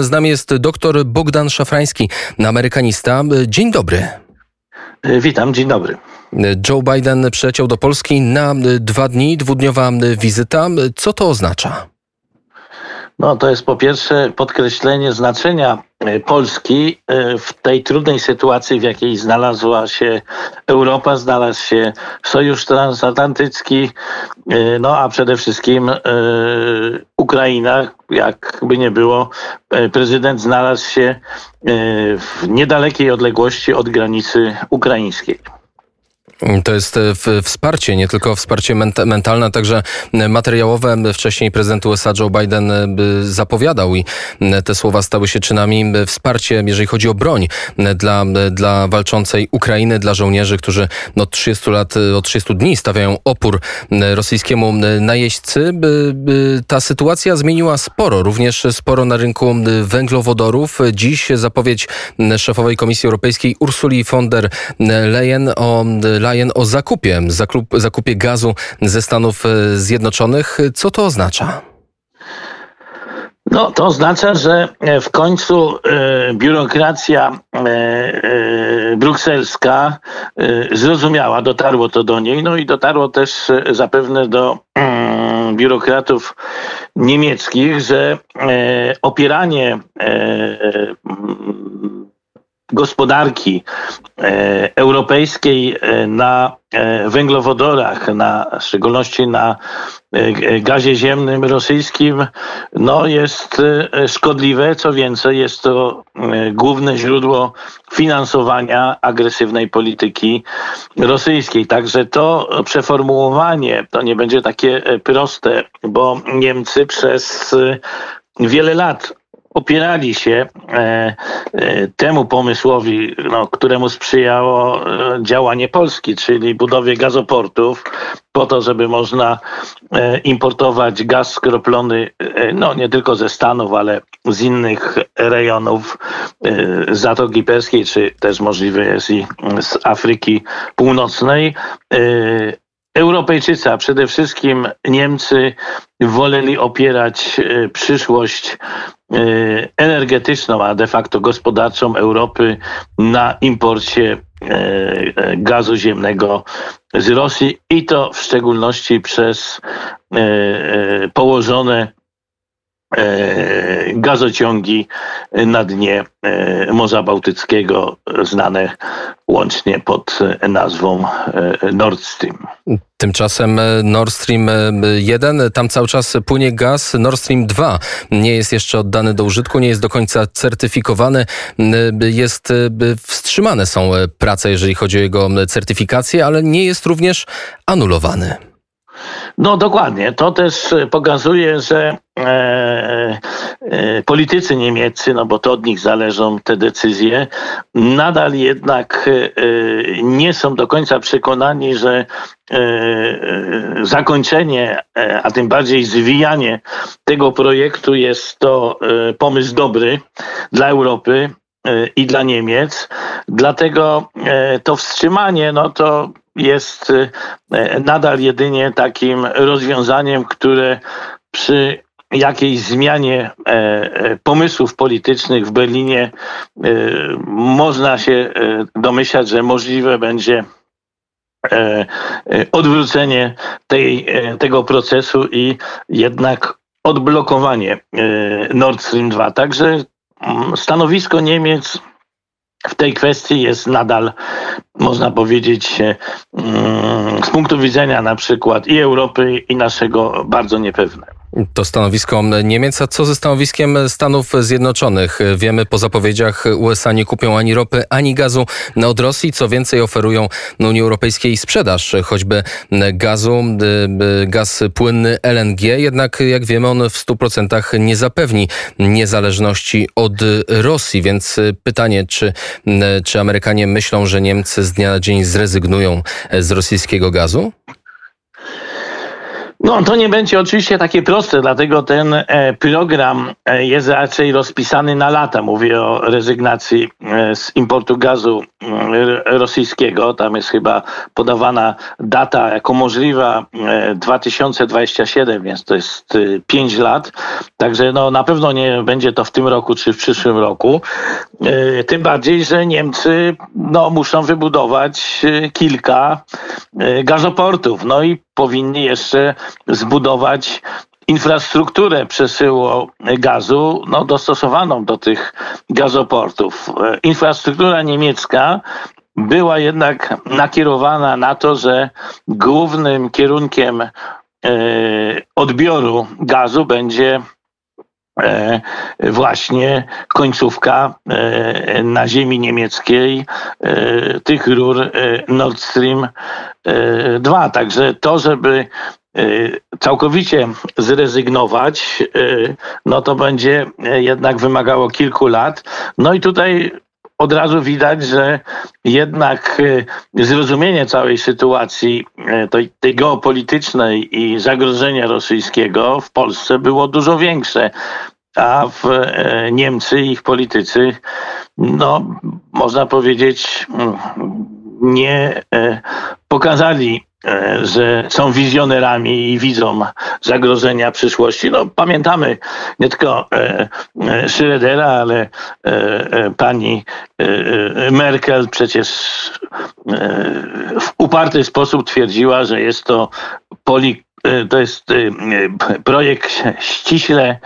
Z nami jest dr Bogdan Szafrański, amerykanista. Dzień dobry. Witam, dzień dobry. Joe Biden przyleciał do Polski na dwa dni, dwudniowa wizyta. Co to oznacza? No, to jest po pierwsze podkreślenie znaczenia e, Polski e, w tej trudnej sytuacji, w jakiej znalazła się Europa, znalazł się Sojusz Transatlantycki, e, no a przede wszystkim Ukraina, jakby nie było, prezydent znalazł się w niedalekiej odległości od granicy ukraińskiej. To jest e, wsparcie, nie tylko wsparcie mentalne, także e, materiałowe. Wcześniej prezydent USA Joe Biden e, zapowiadał i te słowa stały się czynami wsparcie, jeżeli chodzi o broń dla, dla walczącej Ukrainy, dla żołnierzy, którzy od 30 lat, od 30 dni stawiają opór rosyjskiemu najeźdźcy. Ta sytuacja zmieniła sporo, również sporo na rynku węglowodorów. Dziś zapowiedź szefowej Komisji Europejskiej Ursuli von der Leyen o Leyen o zakupie, zakup, zakupie gazu ze Stanów e, Zjednoczonych. Co to oznacza? No, to oznacza, że e, w końcu e, biurokracja e, e, brukselska e, zrozumiała, dotarło to do niej, no i dotarło też zapewne do mm, biurokratów niemieckich, że opieranie gospodarki e, europejskiej e, na e, węglowodorach, na, w szczególności na gazie ziemnym rosyjskim, no jest szkodliwe. Co więcej, jest to główne źródło finansowania agresywnej polityki rosyjskiej. Także to przeformułowanie to nie będzie takie proste, bo Niemcy przez wiele lat opierali się e, e, temu pomysłowi, no, któremu sprzyjało e, działanie Polski, czyli budowie gazoportów, po to, żeby można importować gaz skroplony no, nie tylko ze Stanów, ale z innych rejonów Zatoki Perskiej, czy też możliwe jest i z Afryki Północnej. Europejczycy, a przede wszystkim Niemcy woleli opierać e, przyszłość e, energetyczną, a de facto gospodarczą Europy na imporcie e, gazu ziemnego z Rosji i to w szczególności przez położone gazociągi na dnie Morza Bałtyckiego, znane łącznie pod nazwą Nord Stream. Tymczasem e, Nord Stream 1, e, tam cały czas płynie gaz. Nord Stream 2 nie jest jeszcze oddany do użytku, nie jest do końca certyfikowany. E, jest wstrzymane są prace, jeżeli chodzi o jego certyfikację, ale nie jest również anulowany. No dokładnie. To też pokazuje, że e, e, politycy niemieccy, no bo to od nich zależą te decyzje, nadal jednak e, nie są do końca przekonani, że e, zakończenie, e, a tym bardziej zwijanie tego projektu jest to e, pomysł dobry dla Europy i dla Niemiec. Dlatego to wstrzymanie, no to jest e, nadal jedynie takim rozwiązaniem, które przy jakiejś zmianie e, e, pomysłów politycznych w Berlinie można się domyślać, że możliwe będzie odwrócenie tej, tego procesu i jednak odblokowanie Nord Stream 2. Także mm, stanowisko Niemiec w tej kwestii jest nadal, można powiedzieć, mm, z punktu widzenia na przykład i Europy, i naszego bardzo niepewne. To stanowisko Niemiec, a co ze stanowiskiem Stanów Zjednoczonych? Wiemy po zapowiedziach USA nie kupią ani ropy, ani gazu od Rosji. Co więcej, oferują Unii Europejskiej sprzedaż choćby gazu, gaz płynny LNG. Jednak jak wiemy, on w 100% nie zapewni niezależności od Rosji. Więc pytanie, czy, czy Amerykanie myślą, że Niemcy z dnia na dzień zrezygnują z rosyjskiego gazu? No to nie będzie oczywiście takie proste, dlatego ten e, program e, jest raczej rozpisany na lata. Mówię o rezygnacji e, z importu gazu rosyjskiego. Tam jest chyba podawana data jako możliwa 2027, więc to jest 5 lat. Także no, na pewno nie będzie to w tym roku czy w przyszłym roku. Tym bardziej, że Niemcy no, muszą wybudować kilka gazoportów. No i powinni jeszcze zbudować infrastrukturę przesyłu gazu no, dostosowaną do tych gazoportów. Infrastruktura niemiecka była jednak nakierowana na to, że głównym kierunkiem e, odbioru gazu będzie e, właśnie końcówka e, na ziemi niemieckiej tych rur Nord Stream 2. Także to, żeby całkowicie zrezygnować, no to będzie jednak wymagało kilku lat. No i tutaj od razu widać, że jednak zrozumienie całej sytuacji tej geopolitycznej i zagrożenia rosyjskiego w Polsce było dużo większe. A w Niemcy ich politycy, no można powiedzieć, nie pokazali E, że są wizjonerami i widzą zagrożenia przyszłości. No, pamiętamy nie tylko e, e, Schrödera, ale pani Merkel przecież w uparty sposób twierdziła, że jest to poli to jest projekt ściśle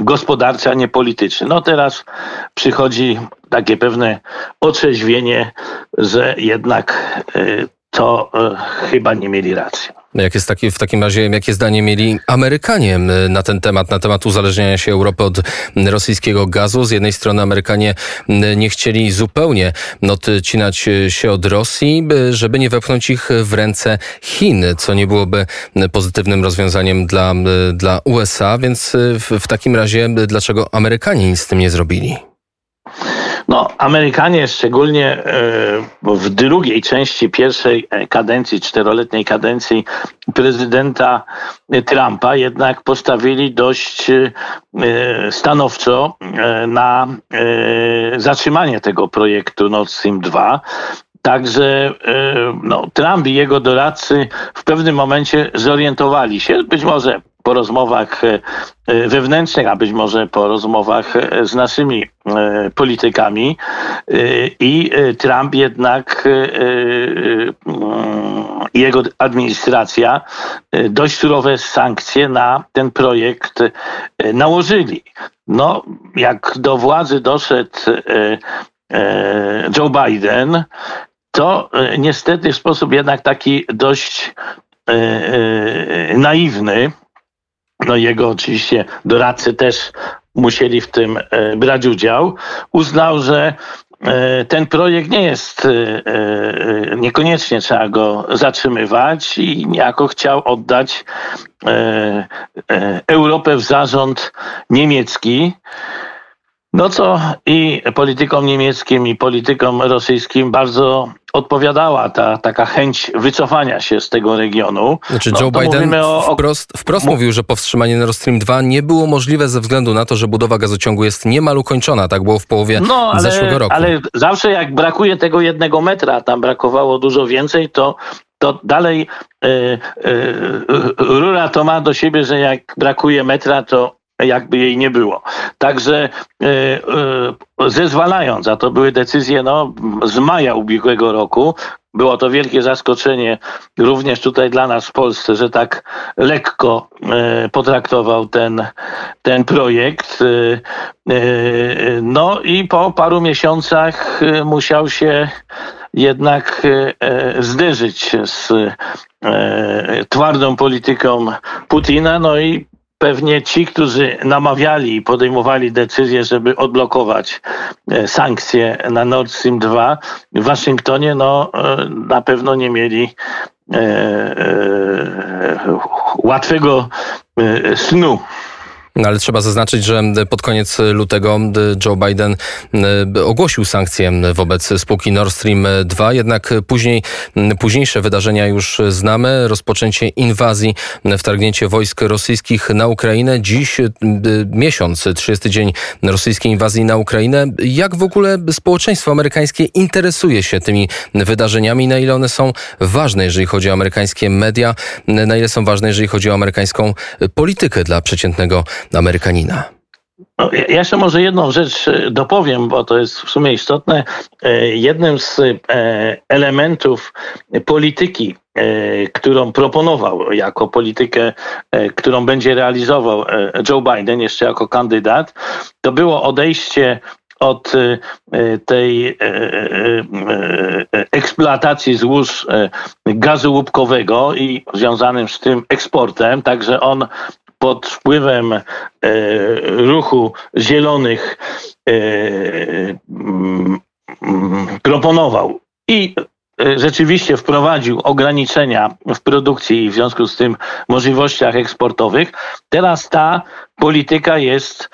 gospodarczy, a nie polityczny. No teraz przychodzi takie pewne otrzeźwienie, że jednak to e, chyba nie mieli racji. Jak jest taki, w takim razie, jakie zdanie mieli Amerykanie e, na ten temat, na temat uzależniania się Europy od rosyjskiego gazu? Z jednej strony Amerykanie nie chcieli zupełnie odcinać się od Rosji, żeby nie wepchnąć ich w ręce Chin, co nie byłoby pozytywnym rozwiązaniem dla, dla USA, więc w, w takim razie dlaczego Amerykanie nic z tym nie zrobili? No, Amerykanie szczególnie e, w drugiej części pierwszej kadencji, czteroletniej kadencji prezydenta Trumpa jednak postawili dość e, stanowczo e, na zatrzymanie tego projektu Nord Stream 2. Także no, Trump i jego doradcy w pewnym momencie zorientowali się, być może po rozmowach e, e, wewnętrznych, a być może po rozmowach e, z naszymi politykami. I Trump jednak jego administracja dość surowe sankcje na ten projekt nałożyli. No, jak do władzy doszedł Joe Biden, to niestety w sposób jednak taki dość naiwny no jego oczywiście doradcy też musieli w tym e, brać udział, uznał, że e, ten projekt nie jest, e, niekoniecznie trzeba go zatrzymywać i niejako chciał oddać Europę w zarząd niemiecki. No co i politykom niemieckim, i politykom rosyjskim bardzo odpowiadała ta taka chęć wycofania się z tego regionu. Znaczy no, Joe Biden o... wprost, wprost mówił, że powstrzymanie Nord Stream 2 nie było możliwe ze względu na to, że budowa gazociągu jest niemal ukończona. Tak było w połowie no, ale, zeszłego roku. Ale zawsze jak brakuje tego jednego metra, tam brakowało dużo więcej, to to dalej y, y, rura to ma do siebie, że jak brakuje metra, to jakby jej nie było. Także e, e, zezwalając, a to były decyzje no, z maja ubiegłego roku, było to wielkie zaskoczenie również tutaj dla nas w Polsce, że tak lekko e, potraktował ten, ten projekt. No i po paru miesiącach musiał się jednak zderzyć z twardą polityką Putina, no i pewnie ci, którzy namawiali i podejmowali decyzję, żeby odblokować e, sankcje na Nord Stream 2 w Waszyngtonie, no e, na pewno nie mieli e, łatwego snu. No, ale trzeba zaznaczyć, że pod koniec lutego Joe Biden ogłosił sankcje wobec spółki Nord Stream 2, jednak później, późniejsze wydarzenia już znamy. Rozpoczęcie inwazji, wtargnięcie wojsk rosyjskich na Ukrainę. Dziś miesiąc, 30 dzień rosyjskiej inwazji na Ukrainę. Jak w ogóle społeczeństwo amerykańskie interesuje się tymi wydarzeniami? Na ile one są ważne, jeżeli chodzi o amerykańskie media? Na ile są ważne, jeżeli chodzi o amerykańską politykę dla przeciętnego Amerykanina. No, ja jeszcze może jedną rzecz e, dopowiem, bo to jest w sumie istotne. E, jednym z e, elementów polityki, którą proponował jako politykę, którą będzie realizował Joe Biden jeszcze jako kandydat, to było odejście od tej eksploatacji złóż gazu łupkowego i związanym z tym eksportem, także on pod wpływem e, ruchu zielonych e, mm, proponował i e, rzeczywiście wprowadził ograniczenia w produkcji i w związku z tym możliwościach eksportowych. Teraz ta polityka jest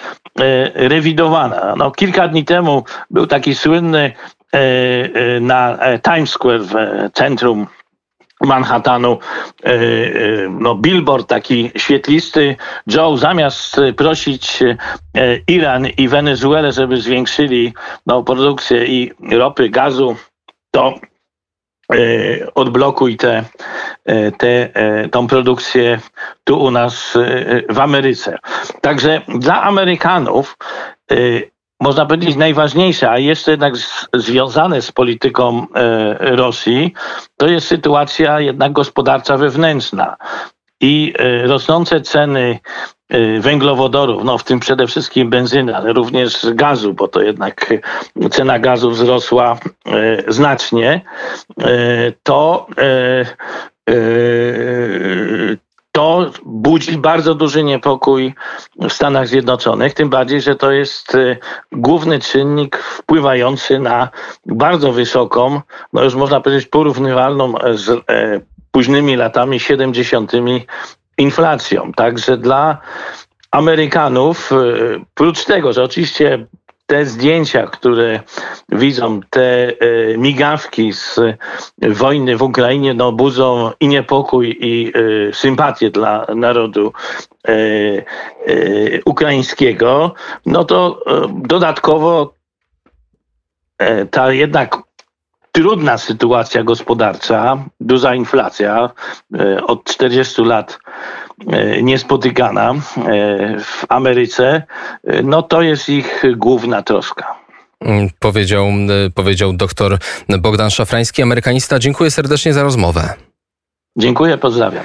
rewidowana. No, kilka dni temu był taki słynny na Times Square w centrum Manhattanu e, e, no, billboard taki świetlisty. Joe zamiast prosić e, Iran i Wenezuelę, żeby zwiększyli no, produkcję i ropy, gazu, to odblokuj tę te, tą produkcję tu u nas w Ameryce. Także dla Amerykanów można powiedzieć, najważniejsze, a jeszcze jednak z, związane z polityką e, Rosji, to jest sytuacja jednak gospodarcza wewnętrzna. I e, rosnące ceny e, węglowodorów, no w tym przede wszystkim benzyny, ale również gazu, bo to jednak cena gazu wzrosła e, znacznie, e, to e, to budzi bardzo duży niepokój w Stanach Zjednoczonych, tym bardziej, że to jest y, główny czynnik wpływający na bardzo wysoką, no już można powiedzieć porównywalną z e, późnymi latami 70. inflacją. Także dla Amerykanów, y, prócz tego, że oczywiście te zdjęcia, które widzą, te e, migawki z wojny w Ukrainie, no, budzą i niepokój, i e, sympatię dla narodu e, ukraińskiego, no to dodatkowo ta jednak trudna sytuacja gospodarcza, duża inflacja, od 40 lat niespotykana e, w Ameryce, e, no to jest ich główna troska. Mm, powiedział, powiedział doktor Bogdan Szafrański, amerykanista. Dziękuję serdecznie za rozmowę. Dziękuję, pozdrawiam.